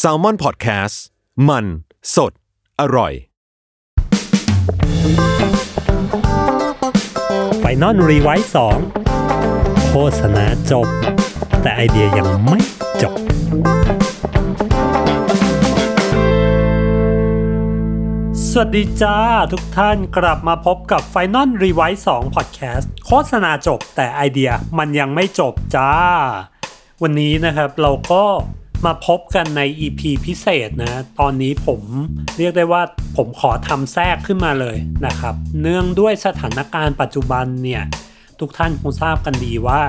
Salmon Podcast มัน สด อร่อย Final Revise สองโฆษณาจบ แต่ไอเดียยังไม่จบ สวัสดีจ้าทุกท่านกลับมาพบกับ Final r e v i s e 2 Podcast โฆษณาจบแต่ไอเดียมันยังไม่จบจ้า วันนี้นะครับเราก็มาพบกันใน EP พิเศษนะ ตอนนี้ผมเรียกได้ว่าผมขอทำแทรกขึ้นมาเลยนะครับ เนื่องด้วยสถานการณ์ปัจจุบันเนี่ย ทุกท่านคงทราบกันดีว่า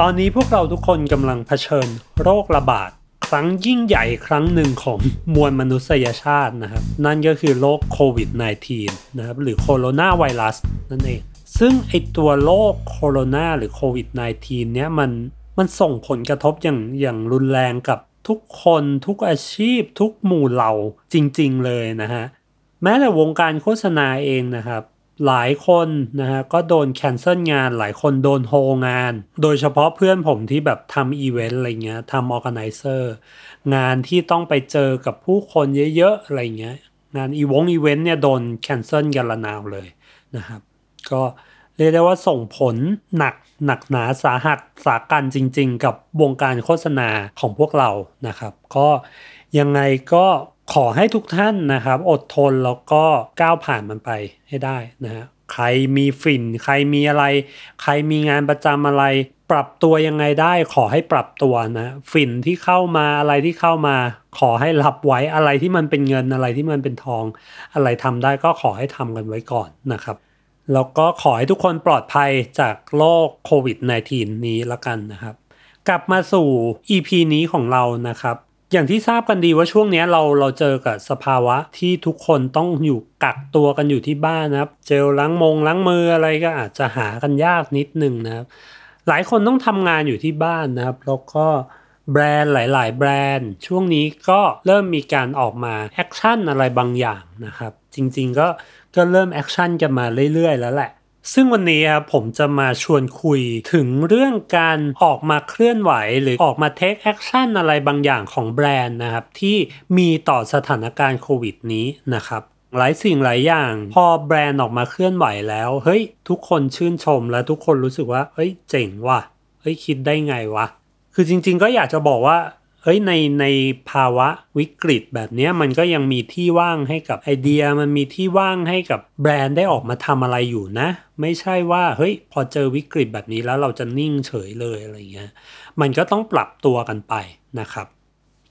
ตอนนี้พวกเราทุกคนกำลังเผชิญโรคระบาดครั้งยิ่งใหญ่ครั้งหนึ่งของมวลมนุษยชาตินะครับ นั่นก็คือโรคโควิด -19 นะครับ หรือโคโรนาไวรัสนั่นเอง ซึ่งไอตัวโรคโคโรนาหรือโควิด -19 เนี่ยมัน มันส่งผลกระทบอย่างอย่างรุนแรงกับทุกคนทุกอาชีพ ทุกหมู่เหล่าจริง ๆ เลยนะฮะ แม้แต่วงการโฆษณาเองนะครับ หลายคนนะฮะก็โดนแคนเซิลงาน หลายคนโดนโฮงาน โดยเฉพาะเพื่อนผมที่แบบทำอีเวนต์อะไรเงี้ยทำออแกไนเซอร์งานที่ต้องไปเจอกับผู้คนเยอะ ๆ อะไรเงี้ยงานอีวงอีเวนต์เนี่ยโดน cancel กันละนาวเลยนะครับ ก็เรียกได้ว่าส่งผลหนักหนักหนาสาหัสสากรรจ์จริง ๆ กับวงการโฆษณาของพวกเรานะครับ ก็ยังไงก็ขอให้ทุกท่านนะครับ อดทนแล้วก็ก้าวผ่านมันไปให้ได้นะฮะใครมีฝิ่น ใครมีอะไร ใครมีงานประจำอะไร ปรับตัวยังไงได้ ขอให้ปรับตัวนะฝิ่นที่เข้ามาอะไรที่เข้ามา ขอให้รับไว้อะไรที่มันเป็นเงินอะไรที่มันเป็นทอง อะไรทำได้ก็ขอให้ทำกันไว้ก่อนนะครับ แล้วก็ขอให้ทุกคนปลอดภัยจากโรคโควิด -19 นี้ละกันนะครับ กลับมาสู่ EP นี้ของเรานะครับ อย่างที่ทราบกันดีว่าช่วงนี้เราเราเจอกับสภาวะที่ทุกคนต้องอยู่กักตัวกันอยู่ที่บ้านนะครับ เจลล้างมงล้างมืออะไรก็อาจจะหากันยากนิดนึงนะครับ หลายคนต้องทำงานอยู่ที่บ้านนะครับ แล้วก็แบรนด์หลาย ๆ แบรนด์ ช่วงนี้ก็เริ่มมีการออกมา action อะไรบางอย่างนะครับ จริง ๆ ก็ ก็เริ่ม action กันมาเรื่อยๆ แล้วแหละ ซึ่งวันนี้ครับผมจะมาชวนคุยถึงเรื่องการออกมาเคลื่อนไหว หรือออกมา take action อะไรบางอย่างของแบรนด์นะครับ ที่มีต่อสถานการณ์โควิดนี้นะครับหลายสิ่งหลายอย่าง พอแบรนด์ออกมาเคลื่อนไหวแล้ว เฮ้ย ทุกคนชื่นชมและทุกคนรู้สึกว่า เฮ้ย เจ๋งว่ะ เฮ้ย คิดได้ไงวะ คือจริง ๆ ก็อยากจะบอกว่า เฮ้ยในในภาวะวิกฤตแบบนี้มันก็ยังมีที่ว่างให้กับไอเดีย มันมีที่ว่างให้กับแบรนด์ได้ออกมาทำอะไรอยู่นะ ไม่ใช่ว่าเฮ้ยพอเจอวิกฤตแบบนี้แล้วเราจะนิ่งเฉยเลยอะไรเงี้ยมันก็ต้องปรับตัวกันไปนะครับ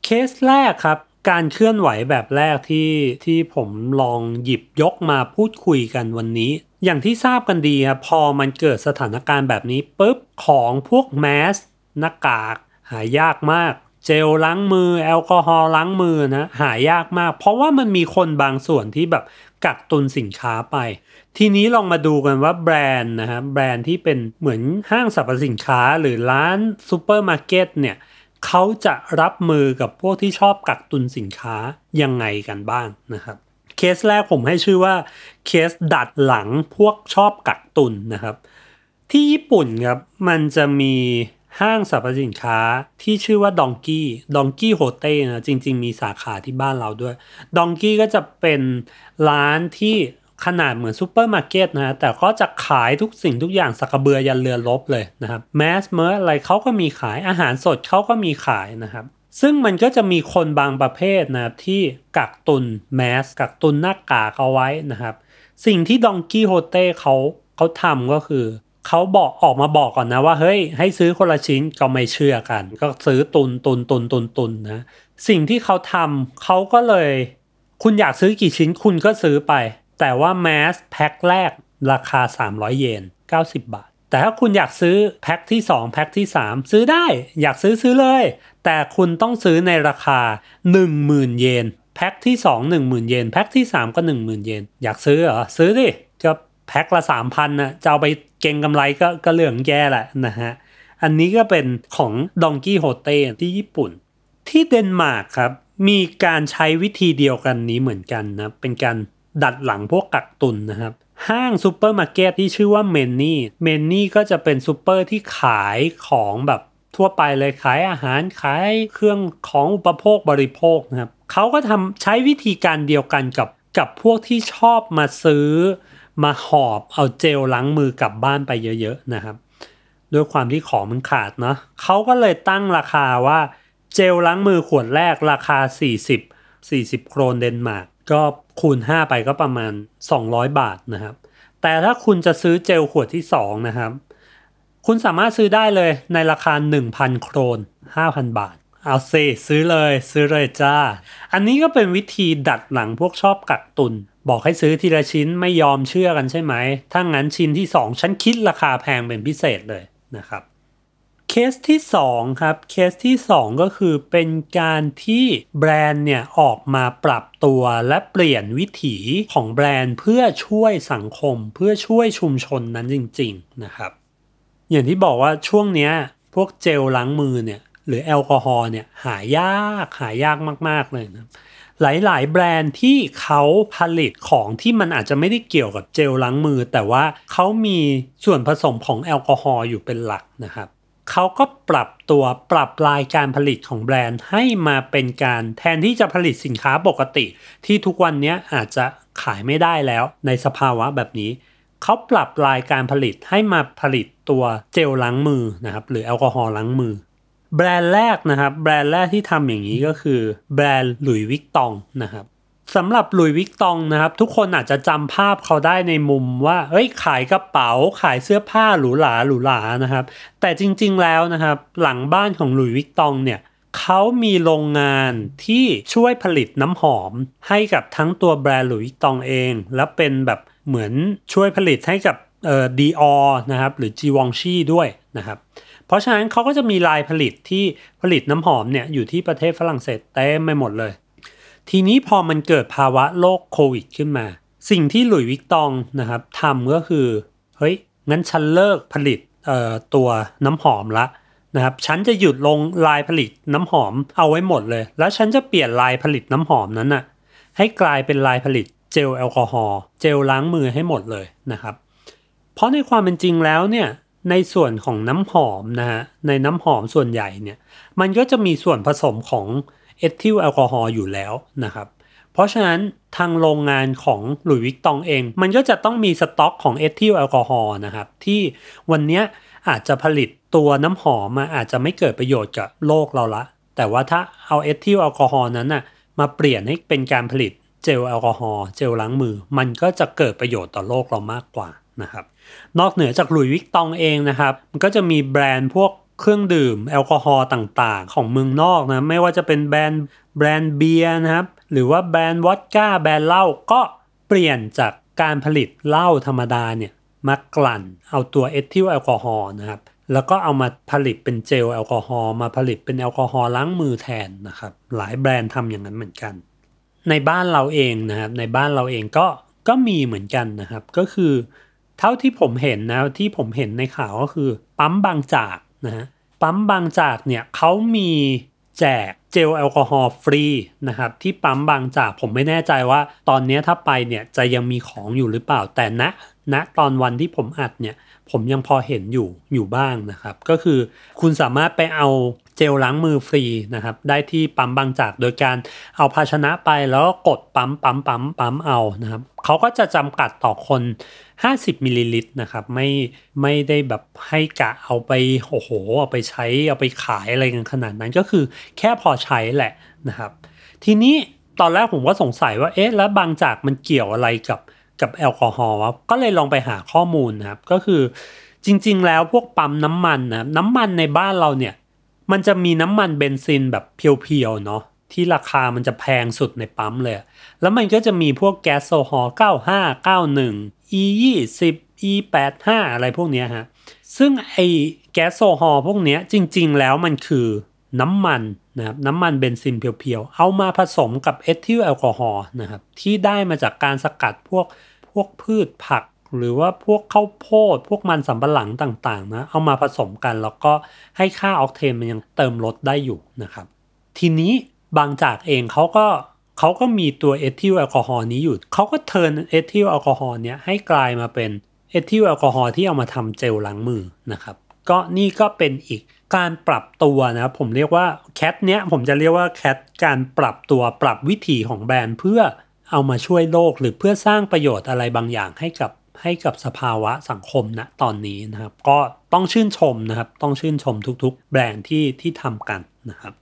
เคสแรกครับการเคลื่อนไหวแบบแรกที่ที่ผมลองหยิบยกมาพูดคุยกันวันนี้ อย่างที่ทราบกันดีครับพอมันเกิดสถานการณ์แบบนี้ปุ๊บของพวกแมสหน้ากาก หายากมาก เจลล้างมือ แอลกอฮอล์ล้างมือนะหายากมาก เพราะว่ามันมีคนบางส่วนที่แบบกักตุนสินค้าไป ทีนี้ลองมาดูกันว่าแบรนด์นะฮะแบรนด์ที่เป็นเหมือนห้างสรรพสินค้าหรือร้านซูเปอร์มาร์เก็ตเนี่ยเขาจะรับมือกับพวกที่ชอบกักตุนสินค้ายังไงกันบ้างนะครับเคสแรกผมให้ชื่อว่าเคสดัดหลังพวกชอบกักตุนนะครับ ที่ญี่ปุ่นครับมันจะมี ห้างสรรพสินค้าที่ชื่อว่าดองกี้ดองกี้โฮเต้นะจริง ๆ มีสาขาที่บ้านเราด้วยดองกี้ก็จะเป็นร้านที่ขนาดเหมือนซูเปอร์มาร์เก็ตนะแต่ก็จะขายทุกสิ่งทุกอย่างสากกะเบือยันเรือรบเลยนะครับแมสเมอร์อะไรเขาก็มีขายอาหารสดเขาก็มีขายนะครับ ซึ่งมันก็จะมีคนบางประเภทนะครับที่กักตุนแมสกักตุนหน้ากากเอาไว้นะครับ สิ่งที่ดองกี้โฮเต้เขาเขาทำก็คือ เขาบอกออกมาบอกก่อนนะว่าเฮ้ยให้ซื้อคนละชิ้นก็ไม่เชื่อกัน ก็ซื้อตุนตุนตุนตุนตุนนะ สิ่งที่เขาทำเขาก็เลย คุณอยากซื้อกี่ชิ้นคุณก็ซื้อไป แต่ว่าแมสแพ็คแรกราคา 300 เยน 90 บาท แต่ถ้าคุณอยากซื้อแพ็คที่ 2 แพ็คที่ 3 ซื้อได้ อยากซื้อซื้อเลย แต่คุณต้องซื้อในราคา 10,000 เยนแพ็คที่ 2 10,000 เยนแพ็คที่ 3 ก็ 10,000 เยน อยากซื้อเหรอ ซื้อดิก็ แพ็คละ3,000นะจะเอาไปเก่งกำไรก็ก็เรื่องแย่แหละนะฮะ อันนี้ก็เป็นของดองกี้โฮเต้ที่ญี่ปุ่น ที่เดนมาร์กครับ มีการใช้วิธีเดียวกันนี้เหมือนกันนะเป็นการดัดหลังพวกกักตุนนะครับห้างซูเปอร์มาร์เก็ตที่ชื่อว่า Meny Meny ก็จะเป็นซูเปอร์ที่ขายของแบบทั่วไปเลยขายอาหารขายเครื่องของอุปโภคบริโภคนะครับเขาก็ทำใช้วิธีการเดียวกันกับกับพวกที่ชอบมาซื้อ มาหอบเอาเจลล้างมือกลับบ้านไปเยอะๆนะครับ ด้วยความที่ของมันขาดเนาะเขาก็เลยตั้งราคาว่าเจลล้างมือขวดแรกราคา 40 40 โครนเดนมาร์กก็คูณ 5 ไปก็ประมาณ 200 บาทนะครับ แต่ถ้าคุณจะซื้อเจลขวดที่ 2 นะครับ คุณสามารถซื้อได้เลยในราคา 1,000 โครน 5,000 บาท เอาเซซื้อเลยซื้อเลยจ้า อันนี้ก็เป็นวิธีดัดหลังพวกชอบกักตุน บอกให้ซื้อทีละชิ้นไม่ยอมเชื่อกันใช่ไหม ถ้างั้นชิ้นที่ 2 ฉันคิดราคาแพงเป็นพิเศษเลยนะครับ เคสที่ 2 ครับ เคสที่ 2 ก็คือเป็นการที่แบรนด์เนี่ยออกมาปรับตัวและเปลี่ยนวิถีของแบรนด์เพื่อช่วยสังคม เพื่อช่วยชุมชนนั้นจริง ๆนะครับ อย่างที่บอกว่าช่วงเนี้ยพวกเจลล้างมือเนี่ยหรือแอลกอฮอล์เนี่ยหายากหายากมาก ๆ เลยนะ หลาย ๆ แบรนด์ที่เขาผลิตของที่มันอาจจะไม่ได้เกี่ยวกับเจลล้างมือ แต่ว่าเขามีส่วนผสมของแอลกอฮอล์อยู่เป็นหลักนะครับเขาก็ปรับตัวปรับลายการผลิตของแบรนด์ให้มาเป็นการแทนที่จะผลิตสินค้าปกติ ที่ทุกวันนี้อาจจะขายไม่ได้แล้วในสภาวะแบบนี้เขาปรับลายการผลิตให้มาผลิตตัวเจลล้างมือนะครับหรือแอลกอฮอล์ล้างมือ แบรนด์แรกนะครับ แบรนด์แรกที่ทำอย่างนี้ก็คือ แบรนด์ Louis Vuitton นะครับสำหรับ Louis Vuitton นะครับ ทุกคนอาจจะจำภาพเขาได้ในมุมว่า เอ้ยขายกระเป๋าขายเสื้อผ้าหรูหราหรูหรานะครับ แต่จริงๆแล้วนะครับ หลังบ้านของ Louis Vuitton เนี่ยเขามีโรงงานที่ช่วยผลิตน้ำหอม ให้กับทั้งตัวแบรนด์ Louis Vuitton เอง และเป็นแบบเหมือนช่วยผลิตให้กับเอ่อ Dior นะครับ หรือ Givenchy ด้วยนะครับ เพราะฉะนั้นเขาก็จะมีลายผลิตที่ผลิตน้ำหอมเนี่ยอยู่ที่ประเทศฝรั่งเศสเต็มไปหมดเลย ทีนี้พอมันเกิดภาวะโรคโควิดขึ้นมา สิ่งที่หลุยวิกตองนะครับทำก็คือเฮ้ยงั้นฉันเลิกผลิตตัวน้ำหอมละนะครับฉันจะหยุดลงลายผลิตน้ำหอมเอาไว้หมดเลย แล้วฉันจะเปลี่ยนลายผลิตน้ำหอมนั้นน่ะให้กลายเป็นลายผลิตเจลแอลกอฮอล์เจลล้างมือให้หมดเลยนะครับ เพราะในความเป็นจริงแล้วเนี่ย ในส่วนของน้ำหอมนะฮะในน้ำหอมส่วนใหญ่เนี่ยมันก็จะมีส่วนผสมของเอทิลแอลกอฮอล์อยู่แล้วนะครับ เพราะฉะนั้นทางโรงงานของ Louis Vuitton เอง มันก็จะต้องมีสต็อกของเอทิลแอลกอฮอล์นะครับ ที่วันนี้อาจจะผลิตตัวน้ำหอมมาอาจจะไม่เกิดประโยชน์กับโลกเราละ แต่ว่าถ้าเอาเอทิลแอลกอฮอล์นั้นน่ะมาเปลี่ยนให้เป็นการผลิตเจลแอลกอฮอล์เจลล้างมือ มันก็จะเกิดประโยชน์ต่อโลกเรามากกว่านะครับ นอกเหนือจาก Louis Vuitton เองนะครับ มันก็จะมีแบรนด์พวกเครื่องดื่มแอลกอฮอล์ต่างๆ ของเมืองนอกนะ ไม่ว่าจะเป็นแบรนด์แบรนด์เบียร์นะครับ หรือว่าแบรนด์วอดก้าแบรนด์เหล้าก็เปลี่ยนจากการผลิตเหล้าธรรมดาเนี่ยมากลั่นเอาตัวเอทิลแอลกอฮอล์นะครับ แล้วก็เอามาผลิตเป็นเจลแอลกอฮอล์มาผลิตเป็นแอลกอฮอล์ล้างมือแทนนะครับ หลายแบรนด์ทำอย่างนั้นเหมือนกัน ในบ้านเราเองนะครับในบ้านเราเองก็ก็มีเหมือนกันนะครับ ก็คือ เท่าที่ผมเห็นนะที่ผมเห็นในข่าวก็คือ ปั๊มบางจากนะฮะปั๊มบางจากเนี่ยเขามีแจกเจลแอลกอฮอล์ฟรีนะครับที่ปั๊มบางจากผมไม่แน่ใจว่า ตอนนี้ถ้าไปเนี่ยจะยังมีของอยู่หรือเปล่าแต่ณณตอนวันที่ผมอัดเนี่ยผมยังพอเห็นอยู่อยู่บ้างนะครับ ก็คือคุณสามารถไปเอา จลล้างมือฟรีนะครับ ได้ที่ปั๊มบางจากโดยการเอาภาชนะไปแล้วกดปั๊มปั๊มปั๊มปั๊มเอานะครับเขาก็จะจำกัดต่อคน 50มิลลิลิตรนะครับไม่ไม่ได้แบบให้กะเอาไปโอ้โหเอาไปใช้เอาไปขายอะไรกันขนาดนั้นก็คือแค่พอใช้แหละนะครับ ทีนี้ตอนแรกผมก็สงสัยว่าเอ๊ะแล้วบางจากมันเกี่ยวอะไรกับกับแอลกอฮอล์วะก็เลยลองไปหาข้อมูลนะครับก็คือจริง ๆ แล้วพวกปั๊มน้ำมันนะน้ำมันในบ้านเราเนี่ย มันจะมีน้ำมันเบนซินแบบ pure ๆเนาะที่ราคามันจะแพงสุดในปั๊มเลย แล้วมันก็จะมีพวกแก๊สโซฮอล์95 91 E 20 E 85อะไรพวกนี้ฮะ ซึ่งไอแก๊สโซฮอล์พวกนี้จริงๆแล้วมันคือน้ำมันนะครับน้ำมันเบนซิน pure ๆ เอามาผสมกับเอทิลแอลกอฮอล์นะครับที่ได้มาจากการสกัดพวกพวกพืชผัก หรือว่าพวกข้าวโพด พวกมันสำปะหลังต่างๆนะเอามาผสมกันแล้วก็ให้ค่าออกเทนมันยังเติมรถได้อยู่นะครับ ทีนี้บางจากเองเขาก็เขาก็มีตัวเอทิลแอลกอฮอล์นี้อยู่เขาก็ turn เอทิลแอลกอฮอล์เนี้ยให้กลายมาเป็นเอทิลแอลกอฮอล์ที่เอามาทำเจลล้างมือนะครับ ก็นี่ก็เป็นอีกการปรับตัวนะผมเรียกว่า cat เนี้ยผมจะเรียกว่า cat การปรับตัวปรับวิถีของแบรนด์เพื่อเอามาช่วยโลกหรือเพื่อสร้างประโยชน์อะไรบางอย่างให้กับ ให้กับสภาวะสังคมณนะตอนนี้นะครับ ก็ต้องชื่นชมนะครับ ต้องชื่นชมทุกๆ แบรนด์ที่ที่ทำกันนะครับ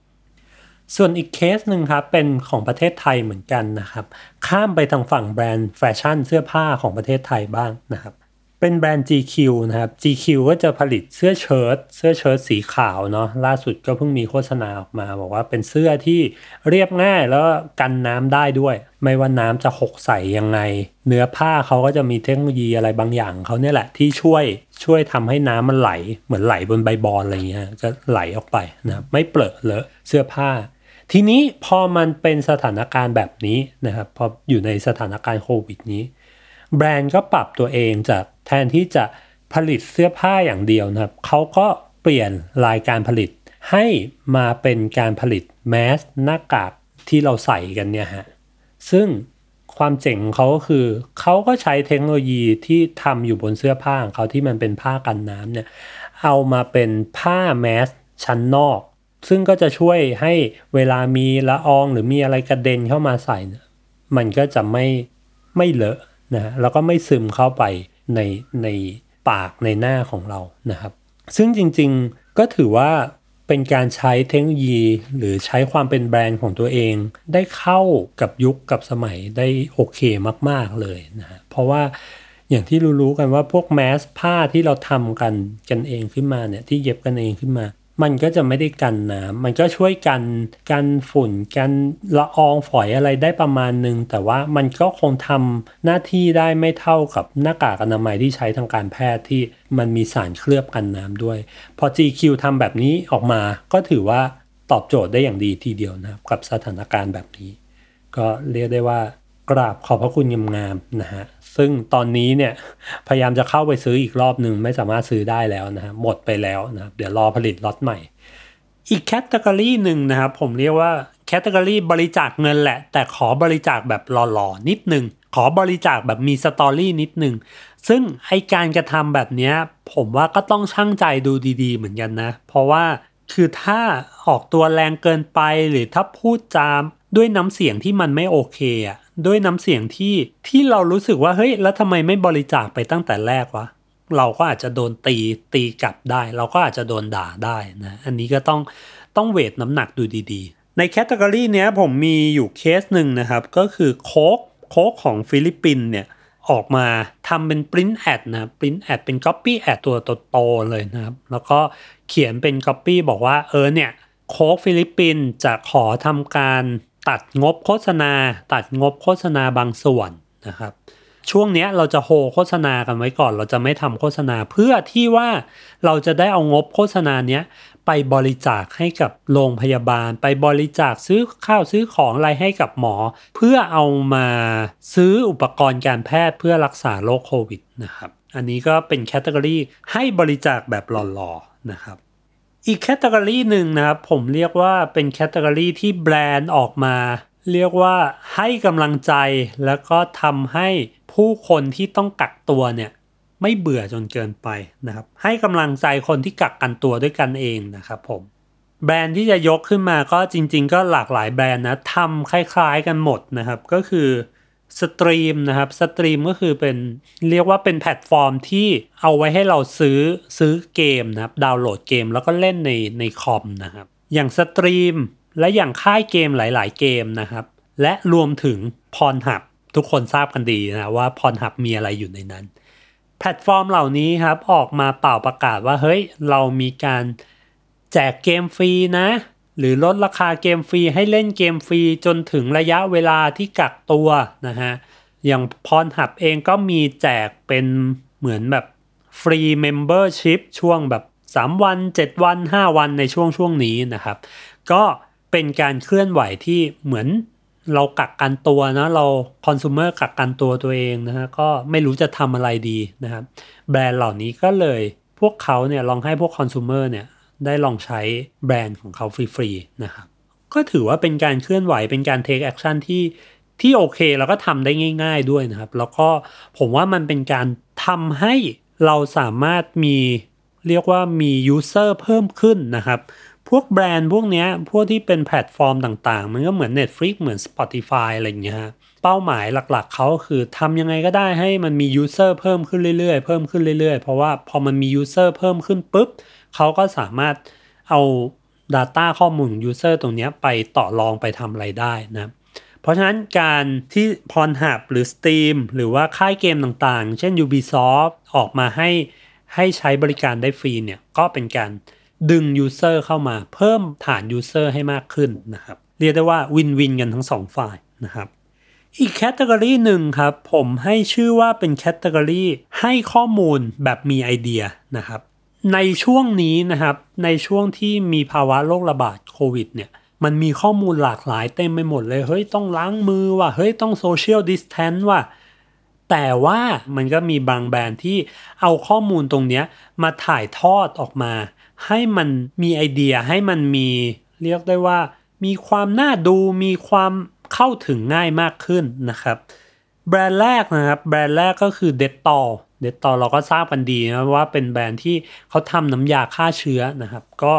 ส่วนอีกเคสหนึ่งครับ เป็นของประเทศไทยเหมือนกันนะครับ ข้ามไปทางฝั่งแบรนด์แฟชั่นเสื้อผ้าของประเทศไทยบ้างนะครับ เป็นแบรนด์ GQ นะครับ GQ ก็จะผลิตเสื้อเชิ้ตเสื้อเชิ้ตสีขาวเนาะล่าสุดก็เพิ่งมีโฆษณาออกมา บอกว่าเป็นเสื้อที่เรียบง่ายแล้วกันน้ำได้ด้วย ไม่ว่าน้ำจะหกใส่ยังไง เนื้อผ้าเขาก็จะมีเทคโนโลยีอะไรบางอย่างเขาเนี่ยแหละที่ช่วยช่วยทำให้น้ำมันไหล เหมือนไหลบนใบบอลอะไรเงี้ยก็ไหลออกไปนะครับไม่เปลอะเลอะเสื้อผ้าทีนี้พอมันเป็นสถานการณ์แบบนี้นะครับพออยู่ในสถานการณ์โควิดนี้ แบรนด์ก็ปรับตัวเองจาก แทนที่จะผลิตเสื้อผ้าอย่างเดียวนะครับเขาก็เปลี่ยนรายการผลิตให้มาเป็นการผลิตแมสหน้ากากที่เราใส่กันเนี่ยฮะซึ่งความเจ๋งของเขาก็คือเขาก็ใช้เทคโนโลยีที่ทำอยู่บนเสื้อผ้าของเขาที่มันเป็นผ้ากันน้ำเนี่ยเอามาเป็นผ้าแมสชั้นนอก ซึ่งก็จะช่วยให้เวลามีละอองหรือมีอะไรกระเด็นเข้ามาใส่ มันก็จะไม่ไม่เลอะนะฮะแล้วก็ไม่ซึมเข้าไป ในในปากในหน้าของเรานะครับ ซึ่งจริงๆก็ถือว่าเป็นการใช้เทคโนโลยี หรือใช้ความเป็นแบรนด์ของตัวเอง ได้เข้ากับยุคกับสมัยได้โอเคมากๆเลยนะเพราะว่าอย่างที่รู้ๆกันว่าพวกแมสผ้าที่เราทำกันกันเองขึ้นมาเนี่ยที่เย็บกันเองขึ้นมา มันก็จะไม่ได้กันน้ำมันก็ช่วยกันกันฝุ่นกันละอองฝอยอะไรได้ประมาณหนึ่งแต่ว่ามันก็คงทำหน้าที่ได้ไม่เท่ากับหน้ากากอนามัยที่ใช้ทางการแพทย์ที่มันมีสารเคลือบกันน้ำด้วย พอ GQ ทำแบบนี้ออกมาก็ถือว่าตอบโจทย์ได้อย่างดีทีเดียวนะครับกับสถานการณ์แบบนี้ ก็เรียกได้ว่ากราบขอบพระคุณงามๆนะฮะ ซึ่งตอนนี้เนี่ยพยายามจะเข้าไปซื้ออีกรอบหนึ่งไม่สามารถซื้อได้แล้วนะหมดไปแล้วนะครับเดี๋ยวรอผลิตล็อตใหม่ อีกแคตตากรีหนึ่งนะครับผมเรียกว่าแคตตากรีบริจาคเงินแหละ แต่ขอบริจาคแบบหล่อๆนิดหนึ่งขอบริจาคแบบมีสตอรี่นิดหนึ่งซึ่งไอการกระทำแบบนี้ผมว่าก็ต้องช่างใจดูดีๆ เหมือนกันนะ เพราะว่าคือถ้าออกตัวแรงเกินไปหรือถ้าพูดจามด้วยน้ำเสียงที่มันไม่โอเคอะ ด้วยน้ำเสียงที่ที่เรารู้สึกว่าเฮ้ยแล้วทำไมไม่บริจาคไปตั้งแต่แรกวะเราก็อาจจะโดนตีตีกลับได้ เราก็อาจจะโดนด่าได้นะอันนี้ก็ต้องต้อง weight น้ำหนักดูดีๆ ใน category เนี้ยผมมีอยู่เคสหนึ่งนะครับ ก็คือ Coke Coke ของฟิลิปปินเนี่ยออกมาทำเป็น print ad นะ print ad เป็น copy ad ตัวโตๆเลยนะครับ แล้วก็เขียนเป็นก๊อปปี้บอกว่าเออเนี่ย Coke ฟิลิปปินจะขอทำการ ตัดงบโฆษณา ตัดงบโฆษณาบางส่วนนะครับ ช่วงนี้เราจะโฮโฆษณากันไว้ก่อน เราจะไม่ทำโฆษณาเพื่อที่ว่าเราจะได้เอางบโฆษณาเนี้ยไปบริจาคให้กับโรงพยาบาล ไปบริจาคซื้อข้าวซื้อของอะไรให้กับหมอ เพื่อเอามาซื้ออุปกรณ์การแพทย์เพื่อรักษาโรคโควิดนะครับ อันนี้ก็เป็น category ให้บริจาคแบบหล่อๆนะครับ อีก category หนึ่งนะครับ ผมเรียกว่าเป็น category ที่แบรนด์ออกมา เรียกว่าให้กำลังใจแล้วก็ทำให้ผู้คนที่ต้องกักตัวเนี่ยไม่เบื่อจนเกินไปนะครับ ให้กำลังใจคนที่กักกันตัวด้วยกันเองนะครับผมแบรนด์ที่จะยกขึ้นมาก็จริง ๆ ก็หลากหลายแบรนด์นะทำคล้าย ๆ กันหมดนะครับ ก็คือ Steam นะครับ Steam ก็คือเป็นเรียกว่าเป็นแพลตฟอร์มที่เอาไว้ให้เราซื้อซื้อเกมนะครับดาวน์โหลดเกมแล้วก็เล่นในในคอมนะครับ อย่าง Steam และอย่างค่ายเกมหลาย ๆ เกมนะครับ และรวมถึง Pornhub ทุกคนทราบกันดีนะว่า Pornhub มีอะไรอยู่ในนั้น แพลตฟอร์มเหล่านี้ครับออกมาป่าวประกาศว่าเฮ้ยเรามีการแจกเกมฟรีนะ หรือลดราคาเกมฟรีให้เล่นเกมฟรีจนถึงระยะเวลาที่กักตัวนะฮะ อย่าง Pornhub เองก็มีแจกเป็นเหมือนแบบ free membership ช่วงแบบ 3 วัน 7 วัน 5 วันในช่วงช่วงนี้นะครับ ก็เป็นการเคลื่อนไหวที่เหมือนเรากักกันตัวนะเราคอน sumer กักกันตัวตัวเองนะฮะก็ไม่รู้จะทำอะไรดีนะครับแบรนด์เหล่านี้ก็เลยพวกเขาเนี่ยลองให้พวกคอน sumer เนี่ย ได้ลองใช้แบรนด์ของเขาฟรีๆนะครับก็ถือว่าเป็นการเคลื่อนไหวเป็นการ take action ที่ที่โอเคแล้วก็ทำได้ง่าย ๆด้วยนะครับ แล้วก็ผมว่ามันเป็นการทำให้เราสามารถมีเรียกว่ามี user เพิ่มขึ้นนะครับ พวกแบรนด์พวกนี้พวกที่เป็นแพลตฟอร์มต่างๆ มันก็เหมือน Netflix เหมือน Spotify อะไรอย่างเงี้ยเป้าหมายหลักๆเขาคือทำยังไงก็ได้ให้มันมี user เพิ่มขึ้นเรื่อยๆ เพิ่มขึ้นเรื่อยๆ เพราะว่าพอมันมี user เพิ่มขึ้นปุ๊บ เขาก็สามารถเอา Data ข้อมูลของ user ตรงนี้ไปต่อรองไปทำอะไรได้นะเพราะฉะนั้นการที่ Pornhub หรือ Steam หรือว่าค่ายเกมต่างๆ เช่น Ubisoft ออกมาให้ให้ใช้บริการได้ฟรีเนี่ยก็เป็นการดึง User เข้ามาเพิ่มฐาน User ให้มากขึ้นนะครับ เรียกได้ว่า win-win กันทั้งสองฝ่ายนะครับ อีก category หนึ่งครับ ผมให้ชื่อว่าเป็น category ให้ข้อมูลแบบมีไอเดียนะครับ ในช่วงนี้นะครับ ในช่วงที่มีภาวะโรคระบาดโควิดเนี่ยมันมีข้อมูลหลากหลายเต็มไปหมดเลยเฮ้ยต้องล้างมือว่ะเฮ้ยต้อง social distance ว่ะแต่ว่ามันก็มีบางแบรนด์ที่เอาข้อมูลตรงเนี้ยมาถ่ายทอดออกมา ให้มันมีไอเดียให้มันมี เรียกได้ว่า มีความน่าดูมีความเข้าถึงง่ายมากขึ้นนะครับ แบรนด์แรกนะครับ แบรนด์แรกก็คือเดตตอ เดตตอเราก็ทราบกันดีนะว่าเป็นแบรนด์ที่เขาทำน้ำยาฆ่าเชื้อนะครับ ก็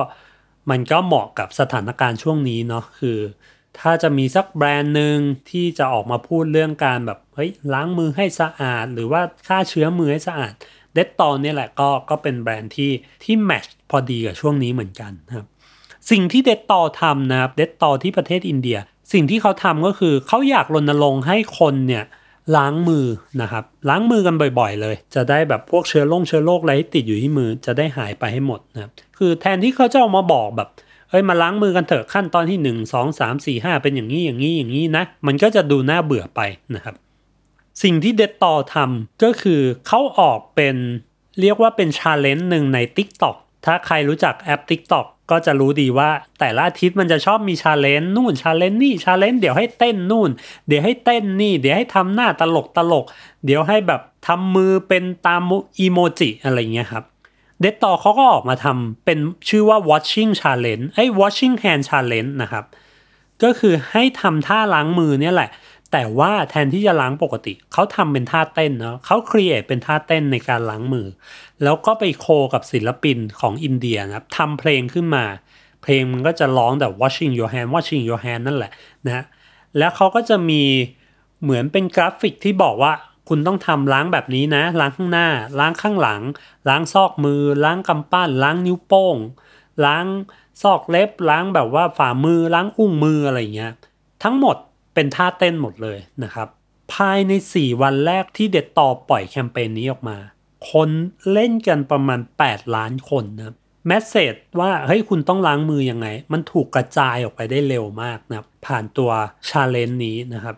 มันก็เหมาะกับสถานการณ์ช่วงนี้เนาะคือ ถ้าจะมีสักแบรนด์หนึ่งที่จะออกมาพูดเรื่องการแบบเฮ้ยล้างมือให้สะอาด หรือว่าฆ่าเชื้อมือให้สะอาดเดตตอเนี่ยแหละก็ก็เป็นแบรนด์ที่ที่แมชพอดีกับช่วงนี้เหมือนกันนะครับสิ่งที่เดตตอทำนะครับเดตตอที่ประเทศอินเดีย สิ่งที่เขาทำก็คือเขาอยากรณรงค์ให้คนเนี่ย ล้างมือนะครับ ล้างมือกันบ่อยๆ เลย จะได้แบบพวกเชื้อโรคเชื้อโรคอะไรที่ติดอยู่ที่มือจะได้หายไปให้หมดนะครับคือแทนที่เขาจะออกมาบอกแบบเฮ้ยมาล้างมือกันเถอะขั้นตอนที่ 1 2 3 4 5 เป็นอย่างนี้อย่างนี้อย่างนี้นะ มันก็จะดูน่าเบื่อไปนะครับ สิ่งที่ Dettol ทำก็คือเขาออกเป็นเรียกว่าเป็น challenge หนึ่งใน TikTok ถ้าใครรู้จักแอป TikTok ก็จะรู้ดีว่าแต่ละอาทิตย์มันจะชอบมี challenge นู่น challenge นี่ challenge เดี๋ยวให้เต้นนู่น เดี๋ยวให้เต้นนี่ เดี๋ยวให้ทำหน้าตลกตลก เดี๋ยวให้แบบทำมือเป็นตามอีโมจิอะไรเงี้ยครับเดตต่อเขาก็ออกมาทำเป็นชื่อว่า watching challenge ไอ้ watching hand challenge นะครับ ก็คือให้ทำท่าล้างมือเนี่ยแหละ แต่ว่าแทนที่จะล้างปกติ เขาทำเป็นท่าเต้นเนาะเขาครีเอทเป็นท่าเต้นในการล้างมือ แล้วก็ไปโคกับศิลปินของอินเดียนะครับทำเพลงขึ้นมา เพลงมันก็จะร้องแต่ washing your hand washing your hand นั่นแหละนะแล้วเขาก็จะมีเหมือนเป็นกราฟิกที่บอกว่าคุณต้องทำล้างแบบนี้นะ ล้างข้างหน้า ล้างข้างหลัง ล้างซอกมือ ล้างกำปั้น ล้างนิ้วโป้ง ล้างซอกเล็บ ล้างแบบว่าฝ่ามือ ล้างอุ้งมืออะไรเงี้ย ทั้งหมด เป็นท่าเต้นหมดเลยนะครับ ภายใน 4 วันแรกที่เด็ดต่อปล่อยแคมเปญนี้ออกมา คนเล่นกันประมาณ 8 ล้านคนนะแมสเซจว่าเฮ้ยคุณต้องล้างมือยังไง มันถูกกระจายออกไปได้เร็วมากนะผ่านตัว challenge นี้นะครับ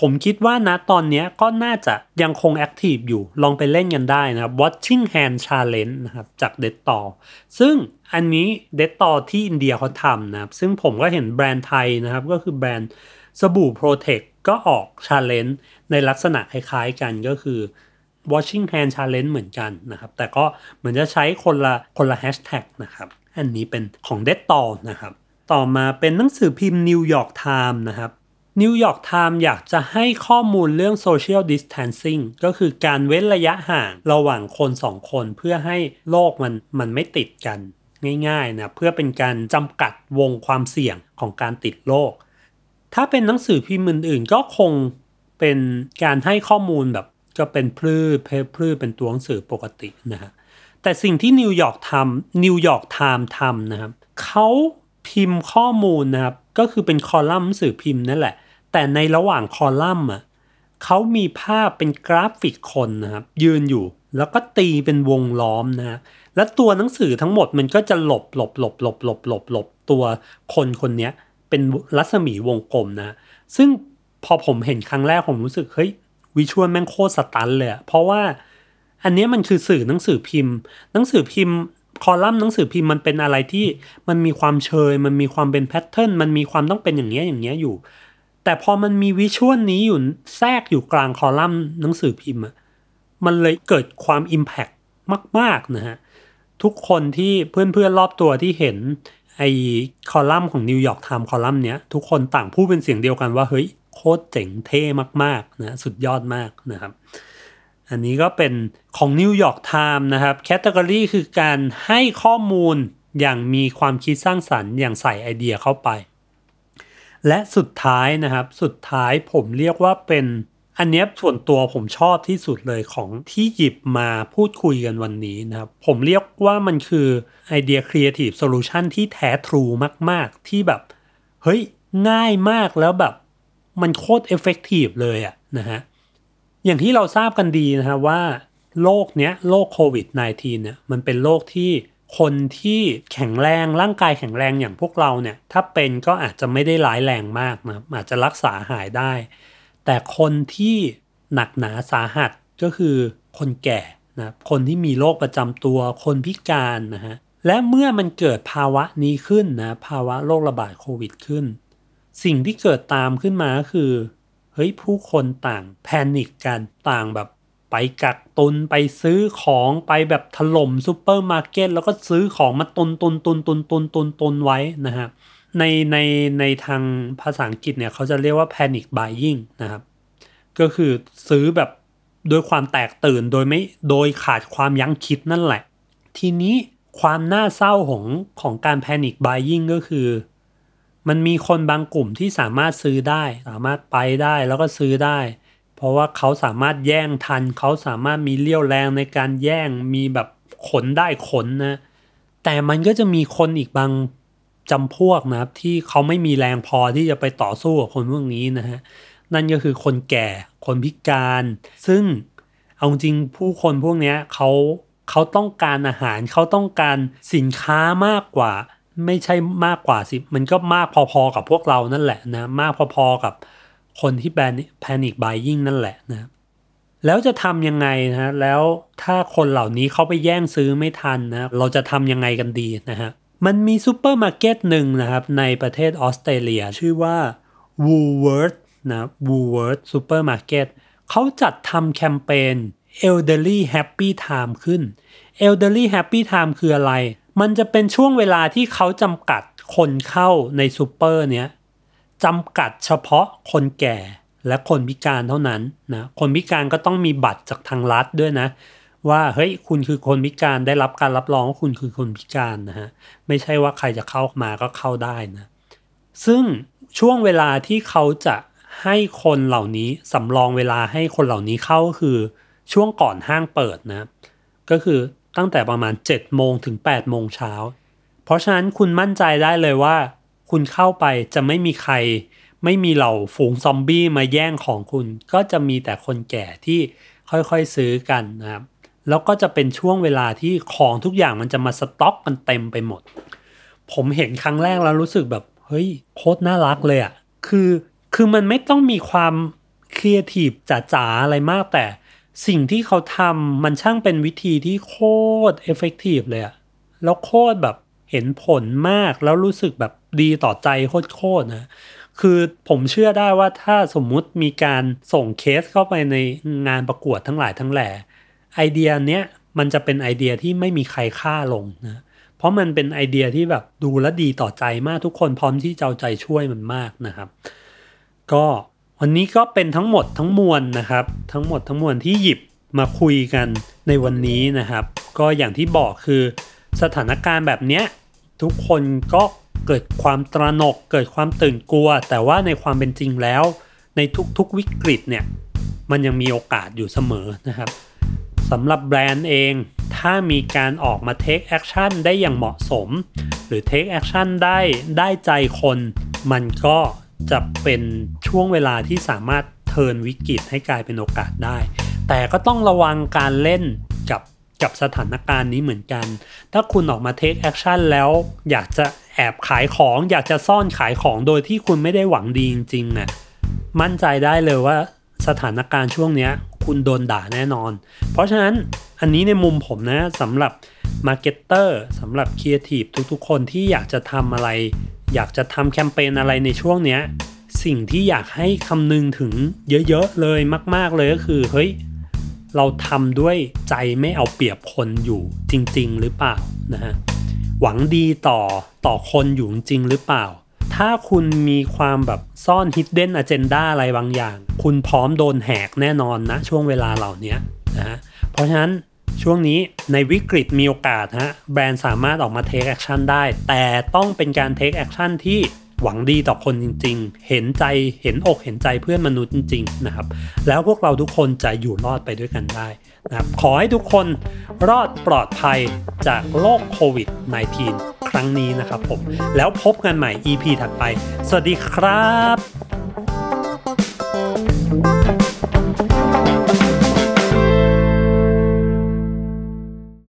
ผมคิดว่านะตอนนี้ก็น่าจะยังคง active อยู่ลองไปเล่นกันได้นะครับ Washing Hand Challenge นะครับจากเดตต่อซึ่งอันนี้เดตต่อที่อินเดียเขาทำนะครับ ซึ่งผมก็เห็นแบรนด์ไทยนะครับ ก็คือแบรนด์ สบู่ Protex ก็ออก Challenge ในลักษณะคล้ายๆกันก็คือ Washing Hand Challenge เหมือนกันนะครับ แต่ก็เหมือนจะใช้คนละคนละแฮชแท็กนะครับ อันนี้เป็นของ Dettol นะครับ ต่อมาเป็นหนังสือพิมพ์ New York Times นะครับ New York Times อยากจะให้ข้อมูลเรื่อง Social Distancing ก็คือการเว้นระยะห่างระหว่างคนสองคนเพื่อให้โรคมันมันไม่ติดกันง่ายๆนะเพื่อเป็นการจำกัดวงความเสี่ยงของการติดโรค ถ้าเป็นหนังสือพิมพ์อื่นๆ ก็คงเป็นการให้ข้อมูลแบบก็เป็นพรืดเป็นพรืดเป็นตัวหนังสือปกตินะฮะแต่สิ่งที่ New York ทำ New York Times ทำนะครับเขาพิมพ์ข้อมูลนะครับก็คือเป็นคอลัมน์หนังสือพิมพ์นั่นแหละ แต่ในระหว่างคอลัมน์อะเขามีภาพเป็นกราฟิกคนนะครับยืนอยู่แล้วก็ตีเป็นวงล้อมนะและตัวหนังสือทั้งหมดมันก็จะหลบหลบหลบหลบหลบหลบหลบตัวคนคนนี้ เป็นรัศมีวงกลมนะ ซึ่งพอผมเห็นครั้งแรกผมรู้สึกเฮ้ยวิชวลแม่งโคตรสตันเลยเพราะว่าอันนี้มันคือสื่อหนังสือพิมพ์ หนังสือพิมพ์ คอลัมน์หนังสือพิมพ์มันเป็นอะไรที่มันมีความเชย มันมีความเป็นแพทเทิร์นมันมีความต้องเป็นอย่างเงี้ยอย่างเงี้ยอยู่ แต่พอมันมีวิชวลนี้อยู่แทรกอยู่กลางคอลัมน์หนังสือพิมพ์อะมันเลยเกิดความอิมแพกมาก ๆนะฮะทุกคนที่เพื่อนๆรอบตัวที่เห็น ไอ้คอลัมน์ของ New York Times คอลัมน์เนี้ยทุกคนต่างพูดเป็นเสียงเดียวกันว่าเฮ้ยโคตรเจ๋งเท่มากๆนะสุดยอดมากนะครับ อันนี้ก็เป็นของ New York Times นะครับ category คือการให้ข้อมูลอย่างมีความคิดสร้างสรรค์อย่างใส่ไอเดียเข้าไป และสุดท้ายนะครับ สุดท้ายผมเรียกว่าเป็น อันเนี้ยส่วนตัวผมชอบที่สุดเลยของที่หยิบมาพูดคุยกันวันนี้นะครับ ผมเรียกว่ามันคือไอเดีย Creative Solution ที่แท้ true มาก ๆ ที่แบบ เฮ้ย ง่ายมากแล้วแบบ มันโคตร effective เลยอะนะฮะ อย่างที่เราทราบกันดีนะครับว่าโรคเนี้ยโรคโควิด -19 เนี่ยมันเป็นโรคที่คนที่แข็งแรงร่างกายแข็งแรงอย่างพวกเราเนี่ย ถ้าเป็นก็อาจจะไม่ได้ร้ายแรงมากนะอาจจะรักษาหายได้ แต่คนที่หนักหนาสาหัสก็คือคนแก่นะคนที่มีโรคประจำตัวคนพิการนะฮะและเมื่อมันเกิดภาวะนี้ขึ้นนะภาวะโรคระบาดโควิดขึ้น สิ่งที่เกิดตามขึ้นมาก็คือเฮ้ยผู้คนต่าง panic กันต่างแบบไปกักตุนไปซื้อของไปแบบถล่มซูเปอร์มาร์เก็ตแล้วก็ซื้อของมาตุนตุนตุนตุนตุนตุนตุนไว้นะฮะ ในในในทางภาษาอังกฤษเนี่ยเขาจะเรียกว่า panic buying นะครับ ก็คือซื้อแบบโดยความแตกตื่นโดยไม่โดยขาดความยั้งคิดนั่นแหละ ทีนี้ความน่าเศร้าของของการ panic buying ก็คือ มันมีคนบางกลุ่มที่สามารถซื้อได้ สามารถไปได้แล้วก็ซื้อได้ เพราะว่าเขาสามารถแย่งทัน เขาสามารถมีเลี้ยวแรงในการแย่งมีแบบขนได้ขนนะ แต่มันก็จะมีคนอีกบาง จำพวกนะครับที่เขาไม่มีแรงพอที่จะไปต่อสู้กับคนพวกนี้นะฮะนั่นก็คือคนแก่คนพิการ ซึ่งเอาจริงผู้คนพวกนี้เขาเขาต้องการอาหารเขาต้องการสินค้ามากกว่า ไม่ใช่มากกว่าสิ มันก็มากพอๆกับพวกเรานั่นแหละนะ มากพอๆกับคนที่แบนแพนิคบายยิ่งนั่นแหละนะแล้วจะทำยังไงนะแล้วถ้าคนเหล่านี้เขาไปแย่งซื้อไม่ทันนะ เราจะทำยังไงกันดีนะฮะ มันมีซูเปอร์มาร์เก็ตหนึ่งนะครับในประเทศออสเตรเลีย ชื่อว่า Woolworths นะ Woolworths Supermarket เขาจัดทำแคมเปญ Elderly Happy Time ขึ้น Elderly Happy Time คืออะไร มันจะเป็นช่วงเวลาที่เขาจำกัดคนเข้าในซูเปอร์เนี้ยจำกัดเฉพาะคนแก่และคนพิการเท่านั้นนะ คนพิการก็ต้องมีบัตรจากทางรัฐด้วยนะ ว่าเฮ้ยคุณคือคนพิการได้รับการรับรองว่าคุณคือคนพิการนะฮะไม่ใช่ว่าใครจะเข้ามาก็เข้าได้นะซึ่งช่วงเวลาที่เขาจะให้คนเหล่านี้สำรองเวลาให้คนเหล่านี้เข้าคือช่วงก่อนห้างเปิดนะก็คือตั้งแต่ประมาณ7โมงถึง8โมงเช้าเพราะฉะนั้นคุณมั่นใจได้เลยว่า คุณเข้าไปจะไม่มีใคร ไม่มีเหล่าฝูงซอมบี้มาแย่งของคุณ ก็จะมีแต่คนแก่ที่ค่อยๆซื้อกันนะครับ แล้วก็จะเป็นช่วงเวลาที่ของทุกอย่างมันจะมาสต็อกกันเต็มไปหมด ผมเห็นครั้งแรกแล้วรู้สึกแบบ เฮ้ยโคตรน่ารักเลยอะ่ะคือคือมันไม่ต้องมีความครีเอทีฟจ๋าๆอะไรมากแต่สิ่งที่เขาทำมันช่างเป็นวิธีที่โคตร effective เลยอะแล้วโคตรแบบเห็นผลมากแล้วรู้สึกแบบดีต่อใจโคตรๆนะ คือผมเชื่อได้ว่าถ้าสมมุติมีการส่งเคสเข้าไปในงานประกวดทั้งหลายทั้งแหล่ ไอเดียเนี้ยมันจะเป็นไอเดียที่ไม่มีใครฆ่าลงนะเพราะมันเป็นไอเดียที่แบบดูแล้วดีต่อใจมากทุกคนพร้อมที่จะเอาใจช่วยมันมากนะครับ ก็วันนี้ก็เป็นทั้งหมดทั้งมวลนะครับ ทั้งหมดทั้งมวลที่หยิบมาคุยกันในวันนี้นะครับ ก็อย่างที่บอกคือสถานการณ์แบบเนี้ยทุกคนก็เกิดความตระหนกเกิดความตื่นกลัว แต่ว่าในความเป็นจริงแล้ว ในทุกๆวิกฤตเนี่ยมันยังมีโอกาสอยู่เสมอนะครับ สำหรับแบรนด์เอง ถ้ามีการออกมา take action ได้อย่างเหมาะสม หรือ take action ได้ได้ใจคน มันก็จะเป็นช่วงเวลาที่สามารถ turn วิกฤตให้กลายเป็นโอกาสได้ แต่ก็ต้องระวังการเล่นกับกับสถานการณ์นี้เหมือนกัน ถ้าคุณออกมา take action แล้วอยากจะแอบขายของ อยากจะซ่อนขายของโดยที่คุณไม่ได้หวังดีจริงๆนะ่ะมั่นใจได้เลยว่า สถานการณ์ช่วงนี้คุณโดนด่าแน่นอน เพราะฉะนั้นอันนี้ในมุมผมนะสำหรับ marketer สำหรับครีเอทีฟทุกๆ คนที่อยากจะทำอะไร อยากจะทำแคมเปญอะไรในช่วงเนี้ยสิ่งที่อยากให้คำนึงถึงเยอะๆเลยมาก ๆเลยก็คือเฮ้ยเราทำด้วยใจไม่เอาเปรียบคนอยู่จริง ๆ หรือเปล่านะฮะหวังดีต่อต่อคนอยู่จริงหรือเปล่า ถ้าคุณมีความแบบซ่อน hidden agenda อะไรบางอย่าง คุณพร้อมโดนแหกแน่นอนนะ ช่วงเวลาเหล่านี้นะฮะเพราะฉะนั้นช่วงนี้ในวิกฤตมีโอกาสฮะแบรนด์สามารถออกมา take action ได้ แต่ต้องเป็นการ take action ที่หวังดีต่อคนจริง ๆ เห็นใจเห็นอกเห็นใจเพื่อนมนุษย์จริง ๆ นะครับ แล้วพวกเราทุกคนจะอยู่รอดไปด้วยกันได้ นะครับขอให้ทุกคนรอดปลอดภัยจากโรคโควิด -19 ครั้งนี้นะครับผม แล้วพบกันใหม่ EP ถัดไป สวัสดีครับ